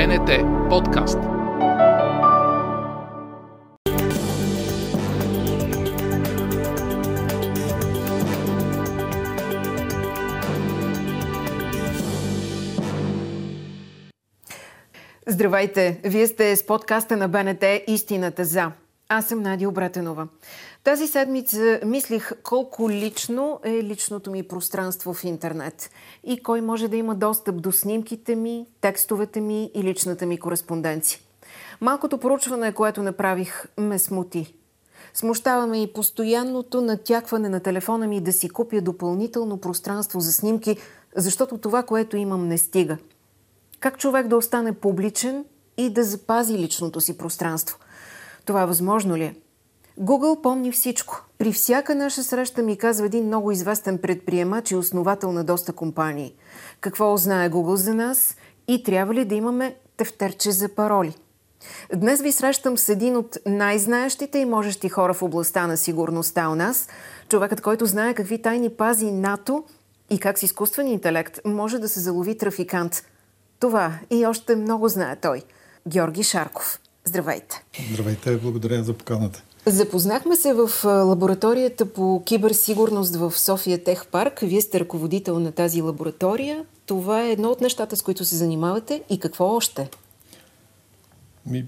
БНТ подкаст. Здравейте! Вие сте с подкаста на БНТ Истината за. Аз съм Надя Обратенова. Тази седмица мислих колко лично е личното ми пространство в интернет и кой може да има достъп до снимките ми, текстовете ми и личната ми кореспонденция. Малкото поручване, което направих, ме смути. Смущаваме и постоянното натякване на телефона ми да си купя допълнително пространство за снимки, защото това, което имам, не стига. Как човек да остане публичен и да запази личното си пространство? Това възможно ли е? Google помни всичко. При всяка наша среща ми казва един много известен предприемач и основател на доста компании. Какво знае Google за нас и трябва ли да имаме тефтерче за пароли? Днес ви срещам с един от най-знаещите и можещи хора в областта на сигурността у нас, човекът, който знае какви тайни пази НАТО и как с изкуствен интелект може да се залови трафикант. Това и още много знае той. Георги Шарков. Здравейте! Здравейте, благодаря за поканата. Запознахме се в лабораторията по киберсигурност в София Тех Парк. Вие сте ръководител на тази лаборатория. Това е едно от нещата, с които се занимавате. И какво още? Ми,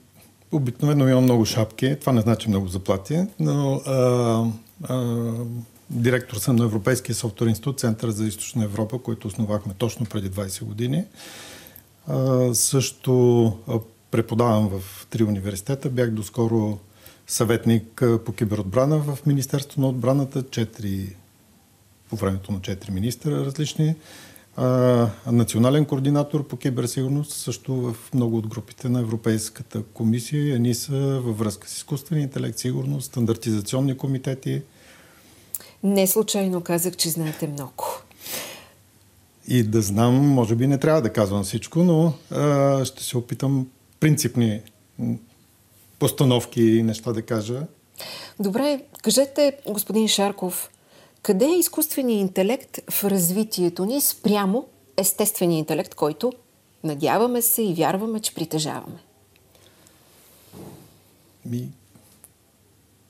обикновено имам много шапки. Това не значи много заплати, но а, а, директор съм на Европейския софтуер институт, Център за източна Европа, който основахме точно преди 20 години. А, също преподавам в три университета. Бях доскоро съветник по киберотбрана в Министерство на отбраната, четири, по времето на четири министра различни, а, национален координатор по киберсигурност, също в много от групите на Европейската комисия, и са във връзка с изкуствен интелект, сигурност, стандартизационни комитети. Не случайно казах, че знаете много. И да знам, може би не трябва да казвам всичко, но а, ще се опитам принципни постановки и неща да кажа. Добре, кажете, господин Шарков, къде е изкуственият интелект в развитието ни спрямо естествения интелект, който надяваме се и вярваме, че притежаваме? Ми,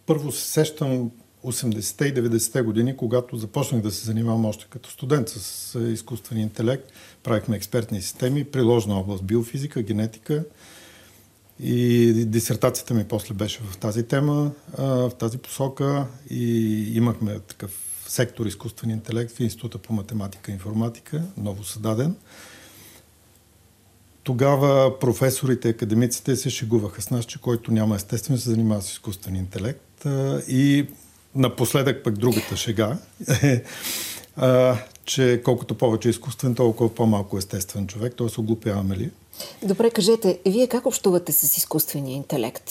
първо се сещам 80-те и 90-те години, когато започнах да се занимавам още като студент с изкуствен интелект. Правихме експертни системи, приложна област биофизика, генетика – и дисертацията ми после беше в тази тема, в тази посока и имахме такъв сектор изкуствен интелект в Института по математика и информатика, ново създаден. Тогава професорите, академиците се шегуваха с нас, че който няма естествено се занимава с изкуствен интелект. И напоследък пък другата шега че колкото повече изкуствен, толкова по-малко естествен човек. Т.е. оглупяваме ли? Добре, кажете, вие как общувате с изкуствения интелект?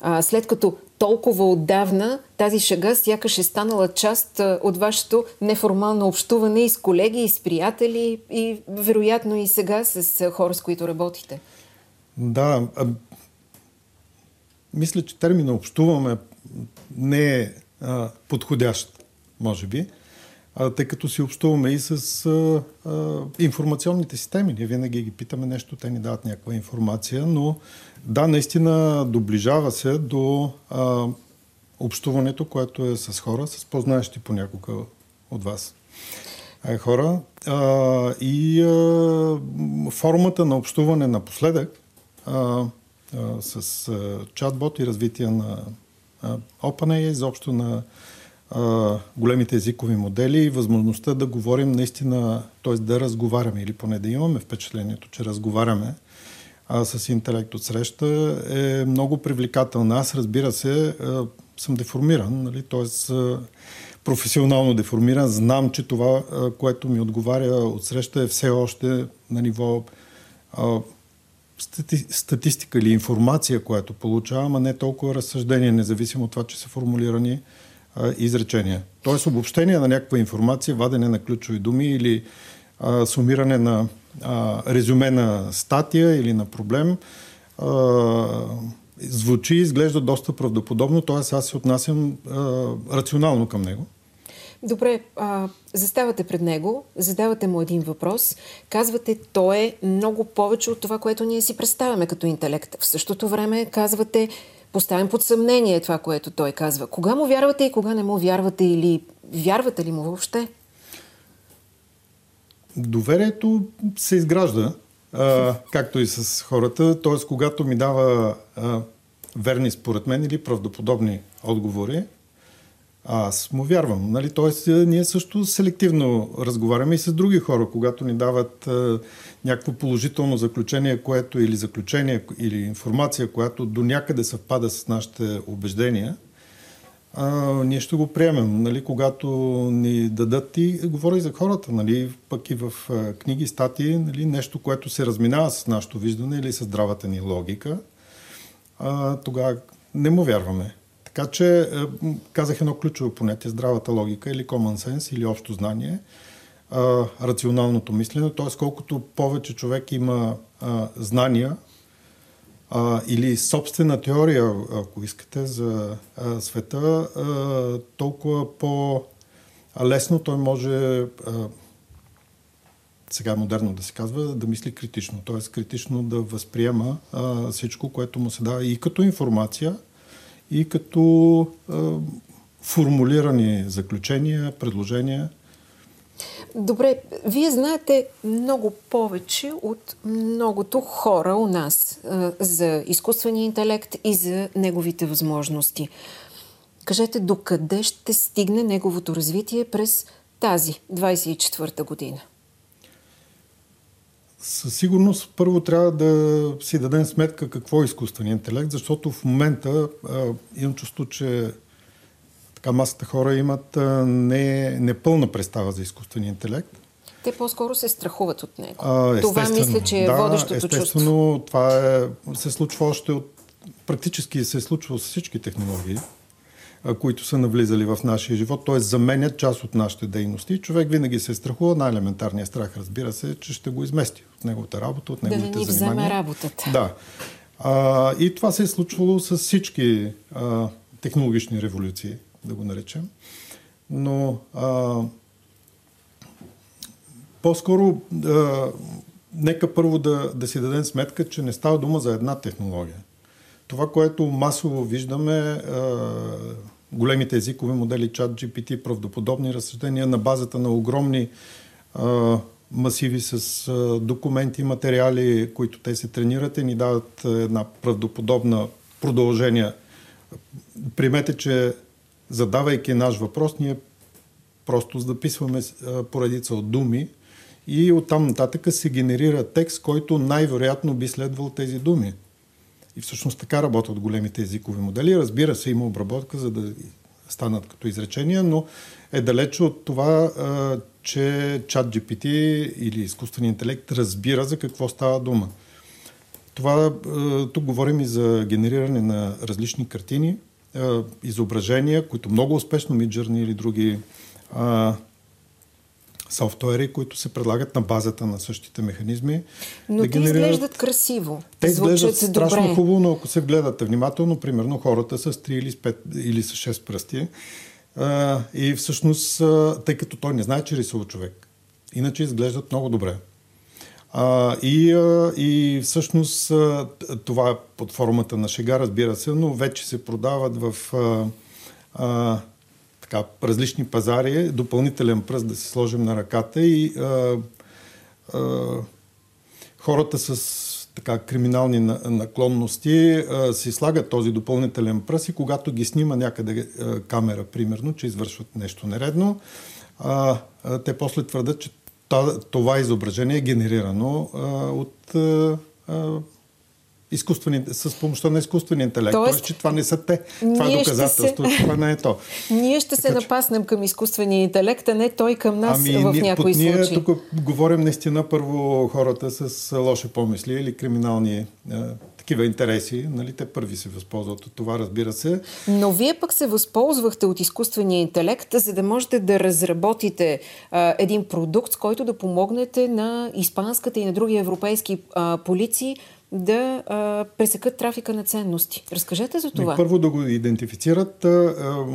А, след като толкова отдавна тази шага сякаш е станала част от вашето неформално общуване и с колеги, и с приятели, и вероятно и сега с хора, с които работите. Да, а, мисля, че термина общуваме не е а, подходящ, може би тъй като си общуваме и с а, а, информационните системи. Ние винаги ги питаме нещо, те ни дават някаква информация, но да, наистина доближава се до а, общуването, което е с хора, с познаещи понякога от вас а, хора. А, и а, формата на общуване напоследък а, а, с а, чатбот и развитие на а, OpenAI, изобщо на големите езикови модели и възможността да говорим наистина, т.е. да разговаряме или поне да имаме впечатлението, че разговаряме а, с интелект от среща е много привлекателна. Аз, разбира се, а, съм деформиран, нали? т.е. професионално деформиран. Знам, че това, а, което ми отговаря от среща е все още на ниво а, стати, статистика или информация, която получавам, а не толкова разсъждение, независимо от това, че са формулирани а, изречения. Тоест обобщение на някаква информация, вадене на ключови думи или а, сумиране на а, резюме на статия или на проблем. А, звучи и изглежда доста правдоподобно, т.е. аз се отнасям а, рационално към него. Добре, а, заставате пред него, задавате му един въпрос, казвате, той е много повече от това, което ние си представяме като интелект. В същото време казвате, поставим под съмнение това, което той казва. Кога му вярвате и кога не му вярвате или вярвате ли му въобще? Доверието се изгражда, а, както и с хората. Т.е. когато ми дава а, верни според мен или правдоподобни отговори, аз му вярвам. Нали? Тоест, ние също селективно разговаряме и с други хора, когато ни дават а, някакво положително заключение, което или заключение, или информация, която до някъде съвпада с нашите убеждения, а, ние ще го приемем. Нали? Когато ни дадат и говоря и за хората, нали? пък и в а, книги, статии, нали? нещо, което се разминава с нашето виждане или с здравата ни логика, а, тогава не му вярваме. Така че е, казах едно ключово понятие здравата логика или common sense или общо знание, а, рационалното мислене, т.е. колкото повече човек има а, знания а, или собствена теория, ако искате, за а, света, а, толкова по-лесно той може, а, сега модерно да се казва, да мисли критично, т.е. критично да възприема а, всичко, което му се дава и като информация, и като формулирани заключения, предложения. Добре, вие знаете много повече от многото хора у нас за изкуствения интелект и за неговите възможности. Кажете, докъде ще стигне неговото развитие през тази 24-та година? Със сигурност първо трябва да си дадем сметка какво е изкуственият интелект, защото в момента а, имам чувство, че така масата хора имат а, не, непълна представа за изкуствения интелект. Те по-скоро се страхуват от него. А, това мисля, че е да, водещото естествено, чувство. това е, се случва още от... Практически се е случва с всички технологии които са навлизали в нашия живот, т.е. заменят част от нашите дейности. Човек винаги се страхува, най-елементарният страх, разбира се, че ще го измести от неговата работа, от неговите да не ни занимания. вземе работата. Да. А, и това се е случвало с всички а, технологични революции, да го наречем. Но а, по-скоро а, нека първо да, да си дадем сметка, че не става дума за една технология. Това, което масово виждаме, големите езикови модели, чат GPT, правдоподобни разсъждения на базата на огромни масиви с документи, материали, които те се тренират и ни дават една правдоподобна продължение. Примете, че задавайки наш въпрос, ние просто записваме поредица от думи и оттам нататък се генерира текст, който най-вероятно би следвал тези думи. И всъщност така работят големите езикови модели. Разбира се, има обработка, за да станат като изречения, но е далече от това, че чат GPT или изкуствен интелект разбира за какво става дума. Това, тук говорим и за генериране на различни картини, изображения, които много успешно Midjourney или други софтуери, които се предлагат на базата на същите механизми. Но да те генерират... изглеждат красиво. Те изглеждат страшно добре. хубаво, но ако се вгледате внимателно, примерно хората с 3 или с 5 или с 6 пръсти, и всъщност, тъй като той не знае, че рисува човек, иначе изглеждат много добре. И, и всъщност това е под формата на шега, разбира се, но вече се продават в а, а, така, различни пазари, допълнителен пръст да си сложим на ръката и а, а, хората с така криминални наклонности си слагат този допълнителен пръст и когато ги снима някъде камера, примерно, че извършват нещо нередно, те после твърдат, че това изображение е генерирано от изкуствени, с помощта на изкуствения интелект. Тоест, Тоест че това не са те. Това е доказателство, се... това не е то. Ние ще така, се напаснем към изкуствения интелект, а не той към нас ами, в някои ние, случаи. Ние тук говорим наистина първо хората с лоши помисли или криминални такива интереси, нали, те първи се възползват от това, разбира се. Но вие пък се възползвахте от изкуствения интелект, за да можете да разработите а, един продукт, с който да помогнете на испанската и на други европейски а, полиции да а, пресекат трафика на ценности. Разкажете за това. Първо да го идентифицират а, а,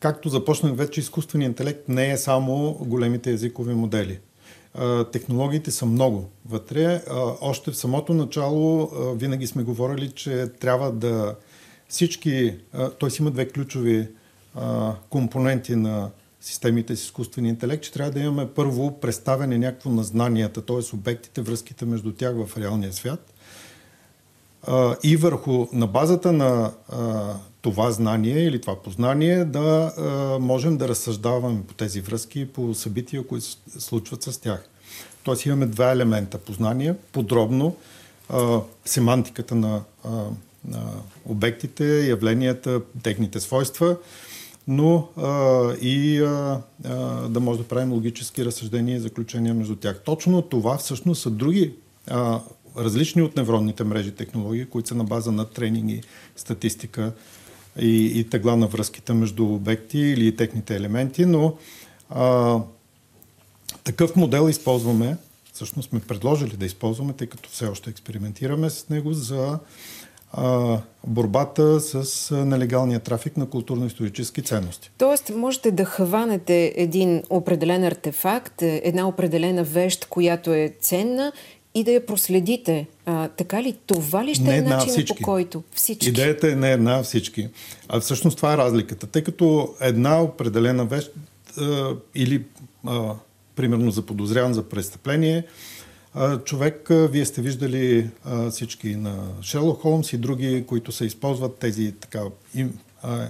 както започнах вече, изкуственият интелект не е само големите езикови модели. Технологиите са много вътре. Още в самото начало винаги сме говорили, че трябва да всички, т.е. има две ключови компоненти на системите с изкуствен интелект, че трябва да имаме първо представяне някакво на знанията, т.е. обектите, връзките между тях в реалния свят. И върху, на базата на това знание или това познание да можем да разсъждаваме по тези връзки, по събития, които се случват с тях. Тоест имаме два елемента. Познание, подробно, семантиката на, на обектите, явленията, техните свойства – но а, и а, да може да правим логически разсъждения и заключения между тях. Точно това всъщност са други а, различни от невронните мрежи технологии, които са на база на тренинги, статистика и, и тегла на връзките между обекти или техните елементи, но а, такъв модел използваме, всъщност сме предложили да използваме, тъй като все още експериментираме с него за а, борбата с нелегалния трафик на културно-исторически ценности. Тоест, можете да хванете един определен артефакт, една определена вещ, която е ценна и да я проследите. А, така ли? Това ли ще не е начинът по който? Всички. Идеята е не една всички. А всъщност това е разликата. Тъй като една определена вещ а, или а, примерно заподозряван за престъпление, човек, вие сте виждали всички на Шерлок Холмс и други, които се използват тези така им, а,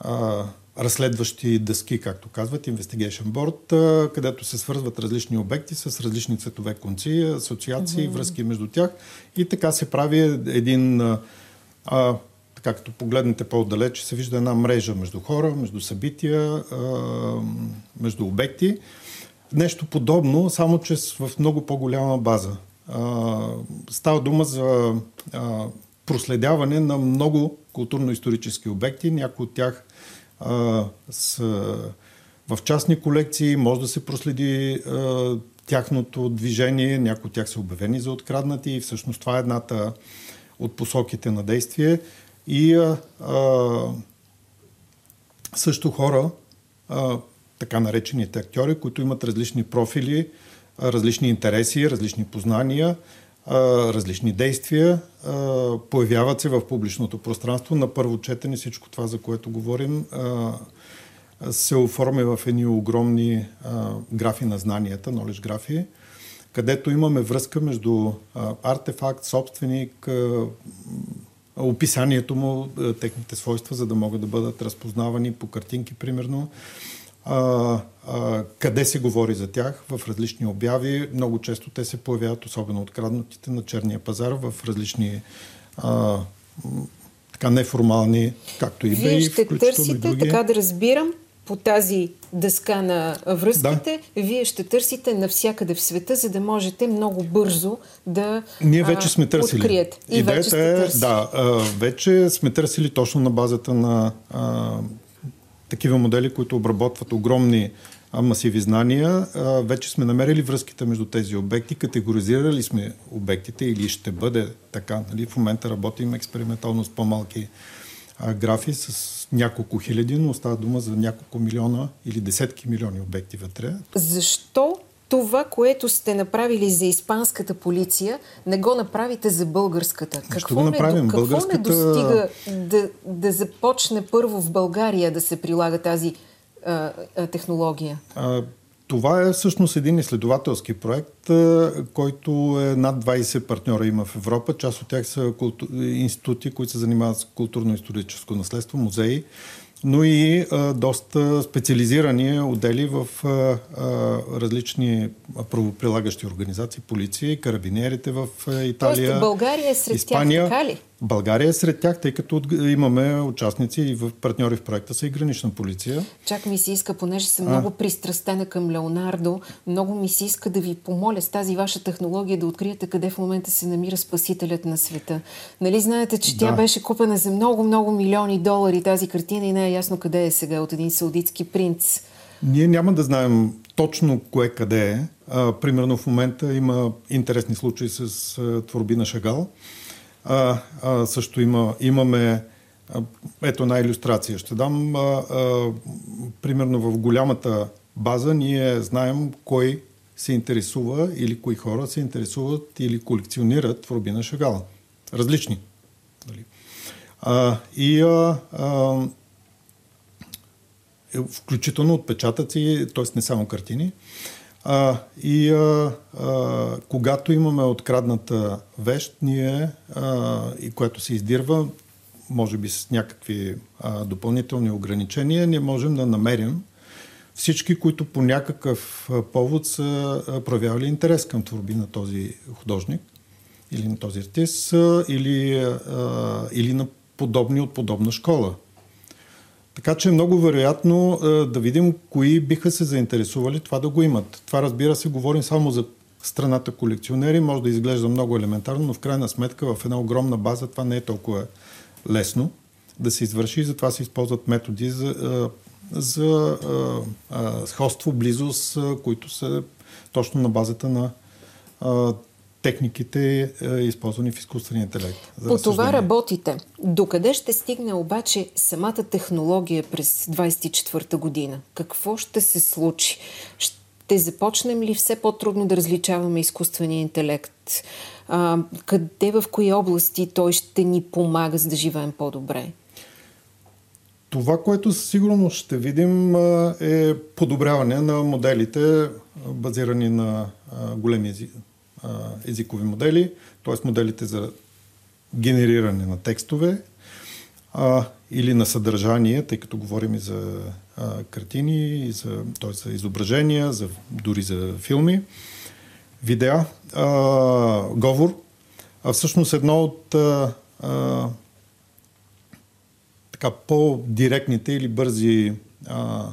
а, разследващи дъски, както казват, Investigation Board, където се свързват различни обекти с различни цветове конци, асоциации, mm-hmm. връзки между тях и така се прави един а, така като погледнете по-далеч, се вижда една мрежа между хора, между събития, а, между обекти. Нещо подобно, само че в много по-голяма база. Става дума за а, проследяване на много културно-исторически обекти. Някои от тях са в частни колекции, може да се проследи тяхното движение, някои от тях са обявени за откраднати и всъщност това е едната от посоките на действие. И а, също хора а, така наречените актьори, които имат различни профили, различни интереси, различни познания, различни действия, появяват се в публичното пространство. На първо четене всичко това, за което говорим, се оформя в едни огромни графи на знанията, knowledge графи, където имаме връзка между артефакт, собственик, описанието му, техните свойства, за да могат да бъдат разпознавани по картинки, примерно, а, а, къде се говори за тях в различни обяви. Много често те се появяват, особено откраднатите на черния пазар, в различни а, така неформални, както и Вие ще търсите, така да разбирам, по тази дъска на връзките, да. вие ще търсите навсякъде в света, за да можете много бързо да Ние вече сме търсили. откриете. И Идеята вече сте е, да, вече сме търсили точно на базата на такива модели, които обработват огромни масиви знания. Вече сме намерили връзките между тези обекти, категоризирали сме обектите или ще бъде така. Нали? В момента работим експериментално с по-малки графи с няколко хиляди, но става дума за няколко милиона или десетки милиони обекти вътре. Защо това, което сте направили за испанската полиция, не го направите за българската. Какво, го направим? Не, какво българската... не достига да, да започне първо в България да се прилага тази а, а, технология? А, това е всъщност един изследователски проект, който е над 20 партньора има в Европа. Част от тях са култу... институти, които се занимават с културно-историческо наследство, музеи но и а, доста специализирани отдели в а, а, различни правоприлагащи организации, полиция, карабинерите в Италия. Тоест България е сред Испания. тях, така ли? България е сред тях, тъй като имаме участници и в партньори в проекта са и гранична полиция. Чак ми се иска, понеже съм а... много пристрастена към Леонардо, много ми се иска да ви помоля с тази ваша технология да откриете къде в момента се намира спасителят на света. Нали знаете, че да. тя беше купена за много-много милиони долари тази картина и не е ясно къде е сега от един саудитски принц. Ние няма да знаем точно кое къде е. А, примерно в момента има интересни случаи с а, творби на Шагал. А, а, също има, имаме ето една иллюстрация. Ще дам, а, а, примерно в голямата база ние знаем кой се интересува или кои хора се интересуват или колекционират творби на Шагала. Различни. Нали? А, и а, а, е, включително отпечатъци, т.е. не само картини. А, и а, а, когато имаме открадната вещ, ние, а, и което се издирва, може би с някакви а, допълнителни ограничения, ние можем да намерим всички, които по някакъв повод са проявявали интерес към творби на този художник или на този артист, или, а, или на подобни от подобна школа. Така че е много вероятно да видим кои биха се заинтересували това да го имат. Това разбира се, говорим само за страната колекционери, може да изглежда много елементарно, но в крайна сметка в една огромна база това не е толкова лесно да се извърши и затова се използват методи за, за сходство, близост, които са точно на базата на техниките, използвани в изкуствения интелект. По това работите. Докъде ще стигне обаче самата технология през 24-та година? Какво ще се случи? Ще започнем ли все по-трудно да различаваме изкуствения интелект? А, къде, в кои области той ще ни помага за да живеем по-добре? Това, което сигурно ще видим е подобряване на моделите, базирани на големи езикови модели, т.е. моделите за генериране на текстове или на съдържание, тъй като говорим и за картини, и за, т.е. за изображения, за, дори за филми, видеа, говор. А всъщност едно от а, а, така по-директните или бързи, а,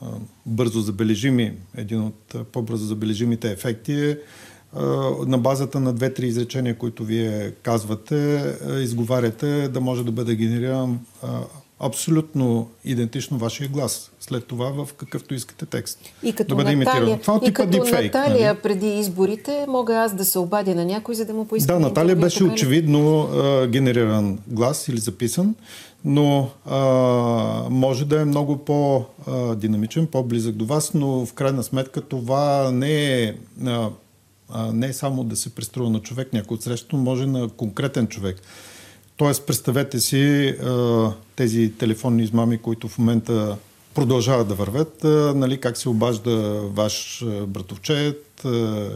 а, бързо забележими, един от по-бързо забележимите ефекти е а, на базата на две-три изречения, които вие казвате, изговаряте да може да бъде генериран абсолютно идентично вашия глас. След това в какъвто искате текст. И като да бъде Наталия, Това и като deepfake, Наталия нали? преди изборите, мога аз да се обадя на някой, за да му поискам. Да, Наталия беше покали. очевидно а, генериран глас или записан, но а, може да е много по-динамичен, по-близък до вас, но в крайна сметка това не е, а, не е само да се преструва на човек някой от срещу, може на конкретен човек. Тоест, представете си а, тези телефонни измами, които в момента продължават да вървят, а, нали, как се обажда ваш братовчет, а,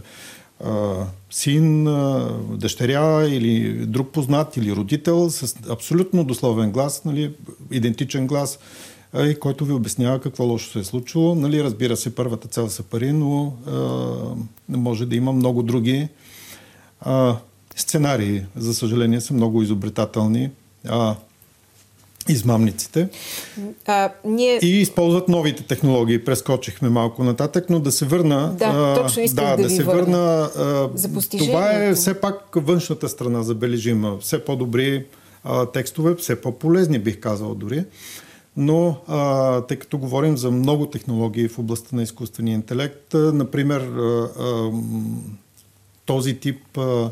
а, син, а, дъщеря или друг познат или родител с абсолютно дословен глас, нали, идентичен глас, а, и който ви обяснява какво лошо се е случило. Нали, разбира се, първата цел са пари, но а, може да има много други а, сценарии, за съжаление, са много изобретателни. А, измамниците. А, ние... И използват новите технологии. Прескочихме малко нататък, но да се върна. Да, точно искам да, да, да се върна. а, за това е все пак външната страна забележима. Все по-добри а, текстове, все по-полезни, бих казал дори. Но, а, тъй като говорим за много технологии в областта на изкуствения интелект, а, например, а, а, този тип а,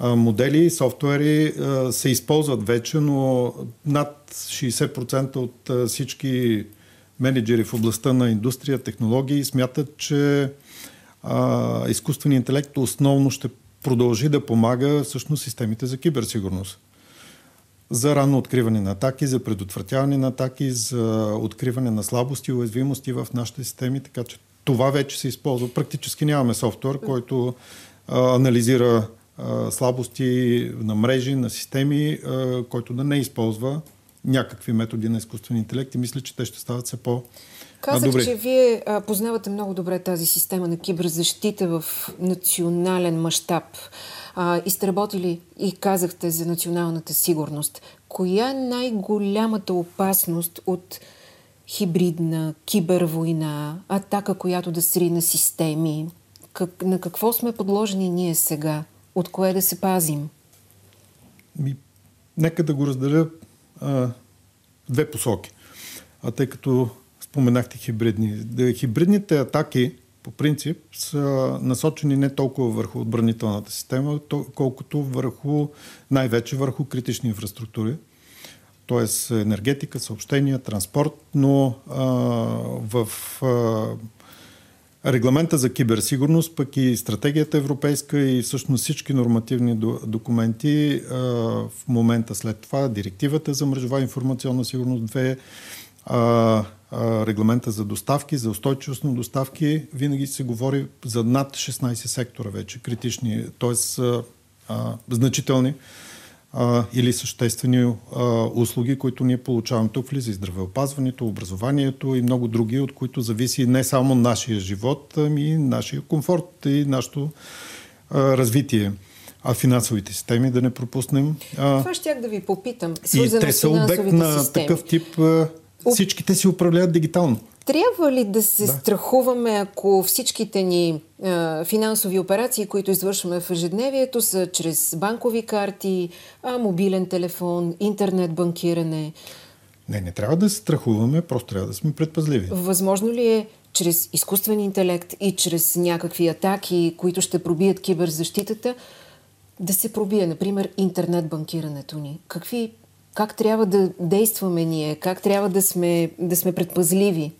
модели, софтуери се използват вече, но над 60% от всички менеджери в областта на индустрия, технологии смятат, че а, изкуственият интелект основно ще продължи да помага всъщност системите за киберсигурност. За ранно откриване на атаки, за предотвратяване на атаки, за откриване на слабости и уязвимости в нашите системи, така че това вече се използва. Практически нямаме софтуер, който а, анализира слабости на мрежи, на системи, който да не използва някакви методи на изкуствен интелект и мисля, че те ще стават все по- Казах, добре. че вие а, познавате много добре тази система на киберзащита в национален мащаб. и сте работили и казахте за националната сигурност. Коя е най-голямата опасност от хибридна кибервойна, атака, която да сри на системи? Как, на какво сме подложени ние сега? От кое да се пазим? Ми, нека да го разделя а, две посоки. А тъй като споменахте хибридни. Хибридните атаки по принцип са насочени не толкова върху отбранителната система, колкото върху, най-вече върху критични инфраструктури. т.е. енергетика, съобщения, транспорт, но а, в а, регламента за киберсигурност, пък и стратегията европейска и всъщност всички нормативни документи а, в момента след това, директивата за мрежова информационна сигурност 2, а, регламента за доставки, за устойчивост на доставки, винаги се говори за над 16 сектора вече, критични, т.е. значителни а, или съществени а, услуги, които ние получаваме. Тук влиза и здравеопазването, образованието и много други, от които зависи не само нашия живот, ами и нашия комфорт и нашето а, развитие. А финансовите системи да не пропуснем. А... Това щях да ви попитам. И те са обект на такъв тип. Всички те си управляват дигитално. Трябва ли да се да. страхуваме, ако всичките ни а, финансови операции, които извършваме в ежедневието, са чрез банкови карти, а, мобилен телефон, интернет банкиране? Не, не трябва да се страхуваме, просто трябва да сме предпазливи. Възможно ли е чрез изкуствен интелект и чрез някакви атаки, които ще пробият киберзащитата, да се пробие, например, интернет банкирането ни? Какви, как трябва да действаме ние? Как трябва да сме, да сме предпазливи?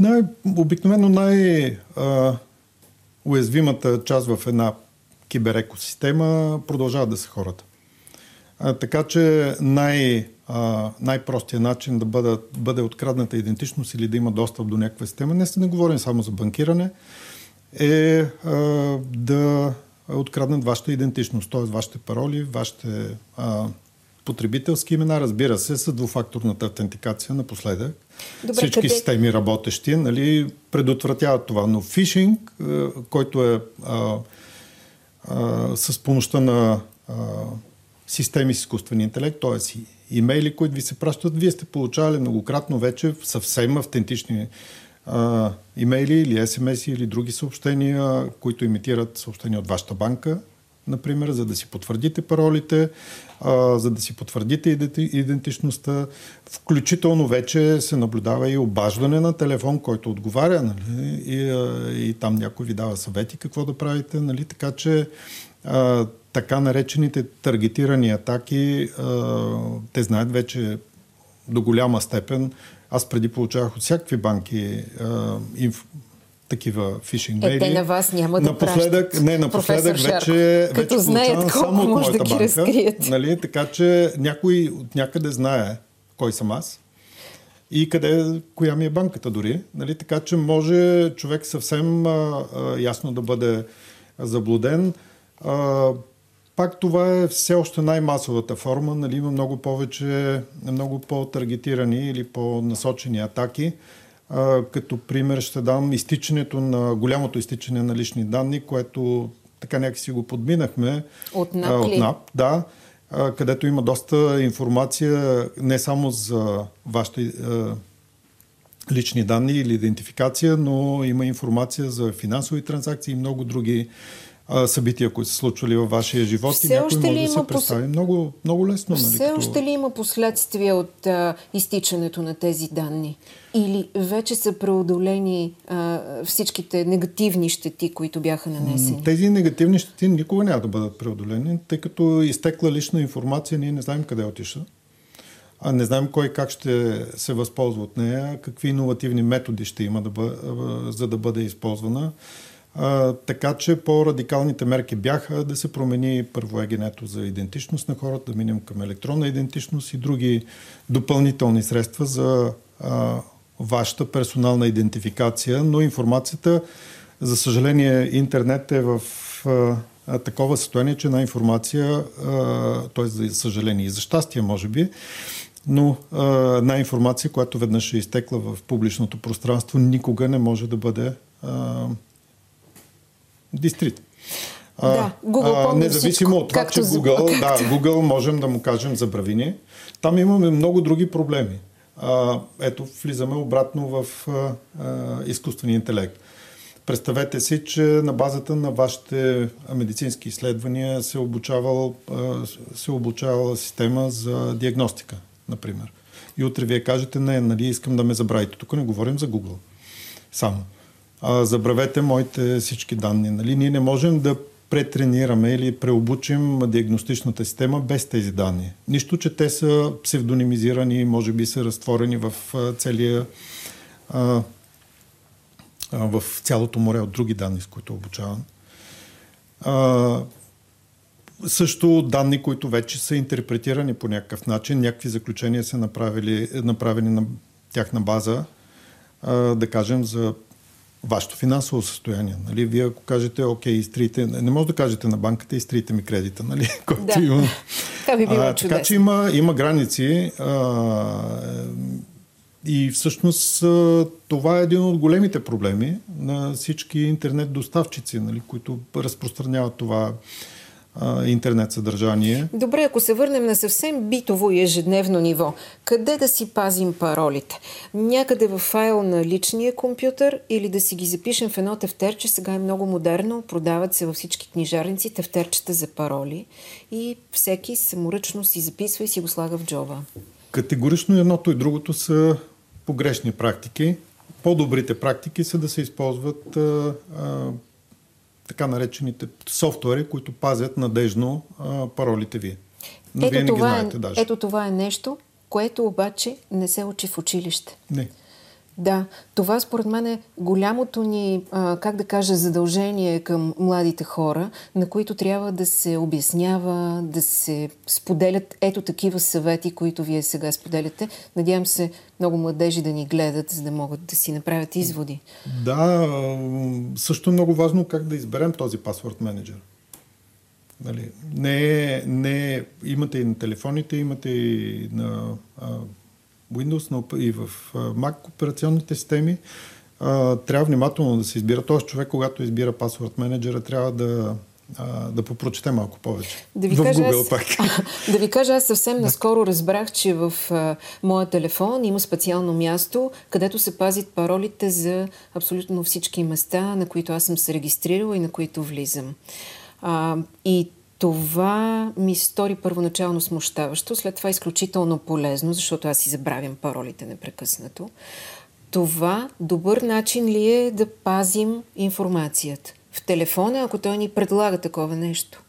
Най, обикновено най-уязвимата част в една киберекосистема продължават да са хората. А, така че най, а, най-простият начин да бъде, бъде открадната идентичност или да има достъп до някаква система, не се не говорим само за банкиране, е а, да откраднат вашата идентичност, т.е. вашите пароли, вашите а, потребителски имена, разбира се, с двуфакторната автентикация напоследък. Добре, Всички къде... системи работещи нали, предотвратяват това. Но фишинг, е, който е а, а, с помощта на а, системи с изкуствен интелект, т.е. имейли, които ви се пращат, вие сте получавали многократно вече съвсем автентични а, имейли или СМС или други съобщения, които имитират съобщения от вашата банка например, за да си потвърдите паролите, а, за да си потвърдите идентичността. Включително вече се наблюдава и обаждане на телефон, който отговаря, нали? и, а, и там някой ви дава съвети какво да правите. Нали? Така че а, така наречените таргетирани атаки, а, те знаят вече до голяма степен. Аз преди получавах от всякакви банки а, инф, такива фишинг мейли. Е, те на вас няма да напоследък, пращат, Не, напоследък вече, Като вече знаят само от моята да ги банка. Разкрият. Нали, така че някой от някъде знае кой съм аз и къде, коя ми е банката дори. Нали, така че може човек съвсем а, а, ясно да бъде заблуден. А, пак това е все още най-масовата форма. Нали, има много повече, много по-таргетирани или по-насочени атаки. А, като пример ще дам изтичането на голямото изтичане на лични данни, което така някакси го подминахме. От НАП, а, от НАП да, където има доста информация не само за вашите лични данни или идентификация, но има информация за финансови транзакции и много други а, събития, които са случвали във вашия живот Все и някой може да се представи пос... много, много лесно. Нали, Все като... още ли има последствия от а, изтичането на тези данни? Или вече са преодолени а, всичките негативни щети, които бяха нанесени? Тези негативни щети никога няма да бъдат преодолени, тъй като изтекла лична информация, ние не знаем къде отиша. А не знаем кой как ще се възползва от нея, какви иновативни методи ще има да бъ... за да бъде използвана. А, така че по-радикалните мерки бяха да се промени първо егенето за идентичност на хората, да минем към електронна идентичност и други допълнителни средства за а, вашата персонална идентификация, но информацията, за съжаление, интернет е в а, такова състояние, че на информация, т.е. за съжаление и за щастие, може би, но а, една информация, която веднъж е изтекла в публичното пространство, никога не може да бъде а, дистрит. Да, Google а, независимо всичко, от това, че Google, да, Google можем да му кажем забрави Там имаме много други проблеми. А, ето, влизаме обратно в а, а, изкуствения интелект. Представете си, че на базата на вашите медицински изследвания се, обучавал, се обучавала система за диагностика, например. И утре вие кажете, не, нали, искам да ме забравите. Тук не говорим за Google. Само а, забравете моите всички данни. Нали? Ние не можем да претренираме или преобучим диагностичната система без тези данни. Нищо, че те са псевдонимизирани, може би са разтворени в целия а, в цялото море от други данни, с които обучавам. А, също данни, които вече са интерпретирани по някакъв начин, някакви заключения са направили, направени на тяхна база, а, да кажем, за вашето финансово състояние. Нали? Вие ако кажете, окей, изтрите, не може да кажете на банката, изтрите ми кредита, нали? Който да. има. Това би било а, Така че има, има граници а, и всъщност това е един от големите проблеми на всички интернет доставчици, нали? които разпространяват това интернет съдържание. Добре, ако се върнем на съвсем битово и ежедневно ниво, къде да си пазим паролите? Някъде в файл на личния компютър или да си ги запишем в едно тефтерче, сега е много модерно, продават се във всички книжарници тефтерчета за пароли и всеки саморъчно си записва и си го слага в джоба. Категорично едното и другото са погрешни практики. По-добрите практики са да се използват а, а, така наречените софтуери, които пазят надежно а, паролите ви. Но ето, вие не това ги е- знаете е, даже. ето това е нещо, което обаче не се учи в училище. Не. Да, това според мен е голямото ни, как да кажа, задължение към младите хора, на които трябва да се обяснява, да се споделят ето такива съвети, които вие сега споделяте. Надявам се много младежи да ни гледат, за да могат да си направят изводи. Да, също е много важно как да изберем този паспорт менеджер. Нали, не, е, не, е, имате и на телефоните, имате и на а, Windows, и в Mac операционните системи, трябва внимателно да се избира. Този човек, когато избира паспорт менеджера, трябва да, да попрочете малко повече. Да ви, в кажа, Google аз, пак. да ви кажа, аз съвсем наскоро разбрах, че в а, моя телефон има специално място, където се пазят паролите за абсолютно всички места, на които аз съм се регистрирала и на които влизам. А, и това ми стори първоначално смущаващо, след това изключително полезно, защото аз си забравям паролите непрекъснато. Това добър начин ли е да пазим информацията? В телефона, ако той ни предлага такова нещо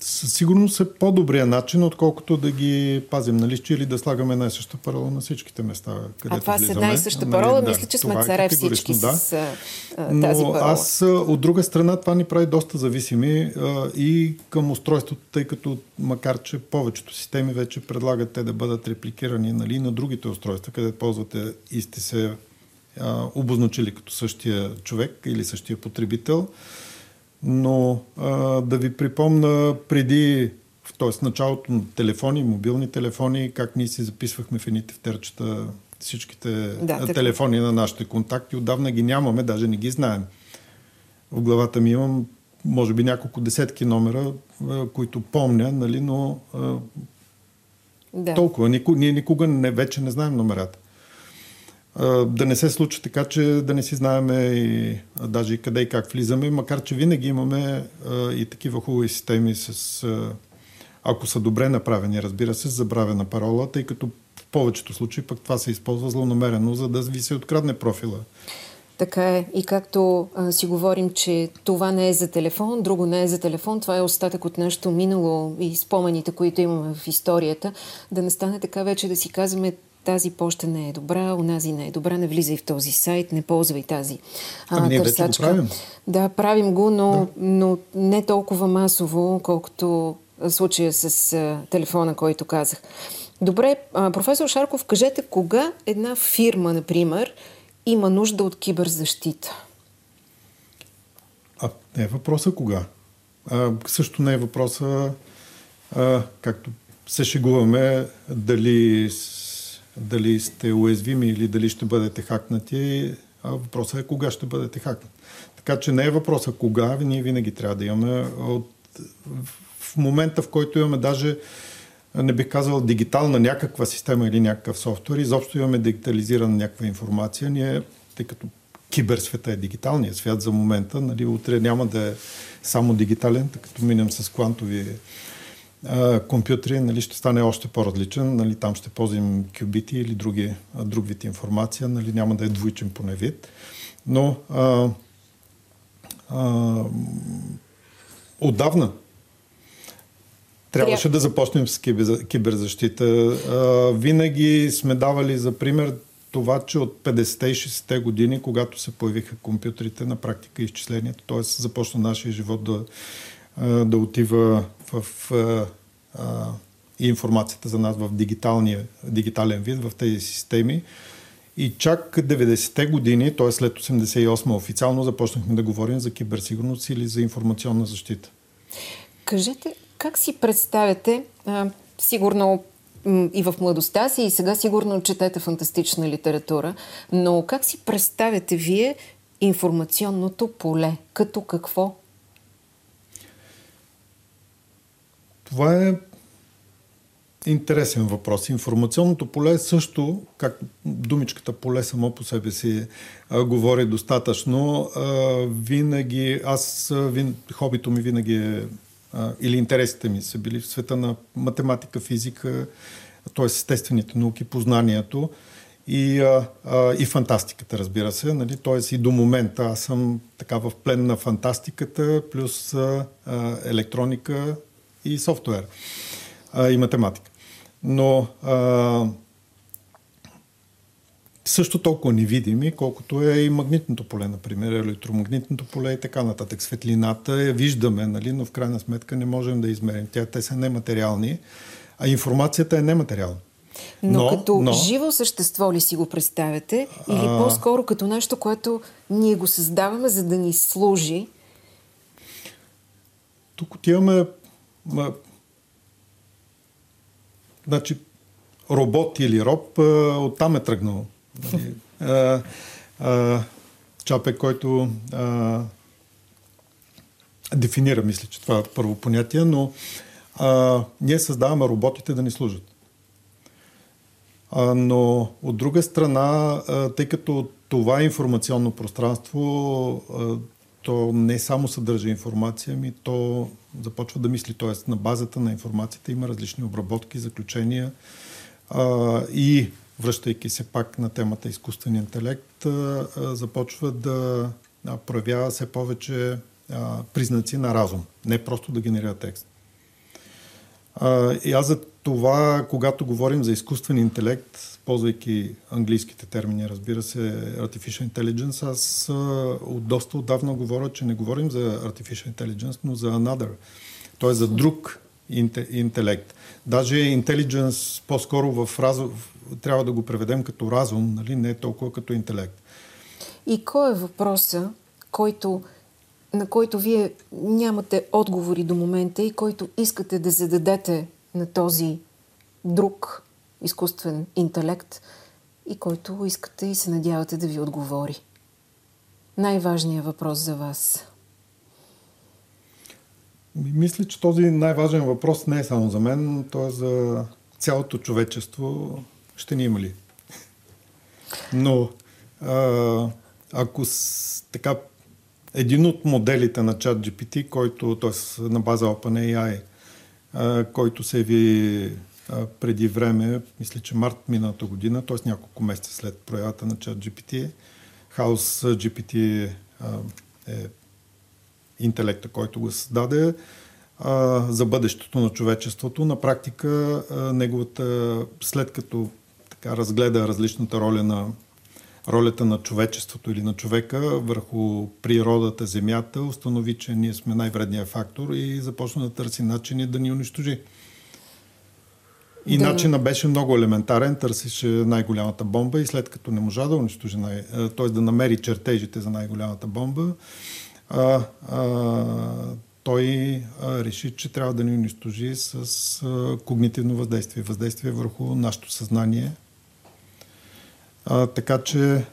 със сигурност е по-добрия начин, отколкото да ги пазим на лище или да слагаме една и съща парола на всичките места. Където а това с една и съща нали, парола, нали, мисля, че сме е царе всички да. с а, тази Но парола. аз от друга страна това ни прави доста зависими а, и към устройството, тъй като макар, че повечето системи вече предлагат те да бъдат репликирани нали, на другите устройства, където ползвате и сте се а, обозначили като същия човек или същия потребител, но а, да ви припомна преди, т.е. началото на телефони, мобилни телефони, как ние си записвахме в едните втерчета всичките да, телефони на нашите контакти. Отдавна ги нямаме, даже не ги знаем. В главата ми имам, може би, няколко десетки номера, които помня, нали, но да. толкова. Ние никога не, вече не знаем номерата да не се случи така, че да не си знаеме и даже къде и как влизаме, макар че винаги имаме и такива хубави системи с, ако са добре направени, разбира се, забравена парола, тъй като в повечето случаи пък това се използва злонамерено, за да ви се открадне профила. Така е. И както а, си говорим, че това не е за телефон, друго не е за телефон, това е остатък от нашето минало и спомените, които имаме в историята, да не стане така вече да си казваме тази почта не е добра, унази не е добра, не влизай в този сайт, не ползвай тази а, ами ние търсачка. Го правим. Да, правим го, но, да. но не толкова масово, колкото случая с а, телефона, който казах. Добре, а, професор Шарков, кажете кога една фирма, например, има нужда от киберзащита? А не е въпроса кога. А, също не е въпроса, а, както се шегуваме, дали дали сте уязвими или дали ще бъдете хакнати, а въпросът е кога ще бъдете хакнати. Така че не е въпросът кога, ние винаги трябва да имаме от, в момента, в който имаме даже не бих казал дигитална някаква система или някакъв софтуер, изобщо имаме дигитализирана някаква информация, ние, тъй като киберсвета е дигиталният свят за момента, нали, утре няма да е само дигитален, тъй като минем с квантови компютри нали, ще стане още по-различен. Нали, там ще ползвам кюбити или други, друг вид информация. Нали, няма да е двоичен поне вид. Но а, а, отдавна. Трябваше Тря... да започнем с киберзащита. А, винаги сме давали за пример това, че от 50-те и 60-те години, когато се появиха компютрите, на практика изчислението, т.е. започна нашия живот да, да отива в а, информацията за нас в дигитален вид, в тези системи. И чак 90-те години, т.е. след 88 официално започнахме да говорим за киберсигурност или за информационна защита. Кажете, как си представяте, а, сигурно и в младостта си, и сега сигурно четете фантастична литература, но как си представяте вие информационното поле? Като какво? Това е интересен въпрос. Информационното поле е също, както думичката поле само по себе си а, говори достатъчно, а, винаги, аз, вин, хобито ми винаги е, а, или интересите ми са били в света на математика, физика, т.е. естествените науки, познанието и, а, а, и фантастиката, разбира се. Нали? Т.е. и до момента аз съм така в плен на фантастиката, плюс а, а, електроника и софтуер а, и математика. Но а, също толкова невидими, колкото е и магнитното поле, например, електромагнитното поле и така нататък. Светлината я виждаме, нали, но в крайна сметка не можем да измерим. Тя, те са нематериални, а информацията е нематериална. Но, но като но... живо същество ли си го представяте? Или а... по-скоро като нещо, което ние го създаваме, за да ни служи? Тук отиваме Значи, робот или роб, оттам е тръгнал. Нали? А, а, Чапе, който а, дефинира, мисля, че това е първо понятие, но а, ние създаваме роботите да ни служат. А, но от друга страна, а, тъй като това информационно пространство, а, то не само съдържа информация, ми то започва да мисли, т.е. на базата на информацията има различни обработки, заключения а, и връщайки се пак на темата изкуствен интелект, а, а, започва да а, проявява все повече а, признаци на разум, не просто да генерира текст. А, и аз за това, когато говорим за изкуствен интелект, ползвайки английските термини, разбира се, Artificial Intelligence, аз от доста отдавна говоря, че не говорим за Artificial Intelligence, но за another, т.е. за друг интелект. Даже intelligence по-скоро в разум, трябва да го преведем като разум, нали? не толкова като интелект. И кой е въпроса, който, на който вие нямате отговори до момента и който искате да зададете на този друг изкуствен интелект и който искате и се надявате да ви отговори? Най-важният въпрос за вас. Мисля, че този най-важен въпрос не е само за мен, то е за цялото човечество. Ще ни има ли? Но ако с, така един от моделите на чат GPT, който, т.е. на база OpenAI, който се ви преди време, мисля, че март миналата година, т.е. няколко месеца след проявата на чат GPT. House GPT е интелекта, който го създаде за бъдещето на човечеството. На практика неговата, след като така разгледа различната роля на ролята на човечеството или на човека върху природата, земята, установи, че ние сме най-вредният фактор и започна да търси начини да ни унищожи. И да. начина беше много елементарен. Търсеше най-голямата бомба и след като не можа да унищожи, най- т.е. да намери чертежите за най-голямата бомба, а, а, той а, реши, че трябва да ни унищожи с а, когнитивно въздействие, въздействие върху нашето съзнание. А, така че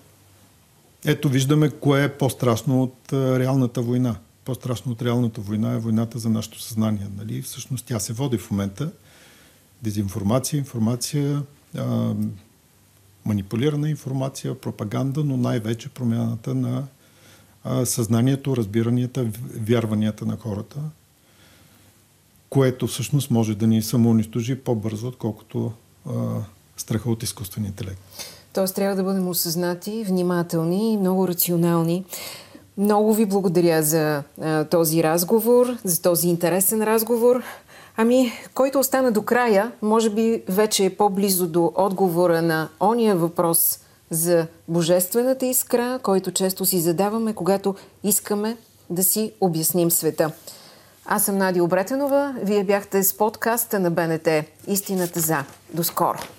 ето виждаме кое е по-страшно от а, реалната война. По-страшно от реалната война е войната за нашето съзнание. Нали? Всъщност тя се води в момента дезинформация, информация, манипулирана информация, пропаганда, но най-вече промяната на съзнанието, разбиранията, вярванията на хората, което всъщност може да ни самоунищожи по-бързо, отколкото страха от изкуствен интелект. Тоест трябва да бъдем осъзнати, внимателни и много рационални. Много ви благодаря за а, този разговор, за този интересен разговор. Ами, който остана до края, може би вече е по-близо до отговора на ония въпрос за божествената искра, който често си задаваме, когато искаме да си обясним света. Аз съм Надя Обретенова. Вие бяхте с подкаста на БНТ Истината за. До скоро!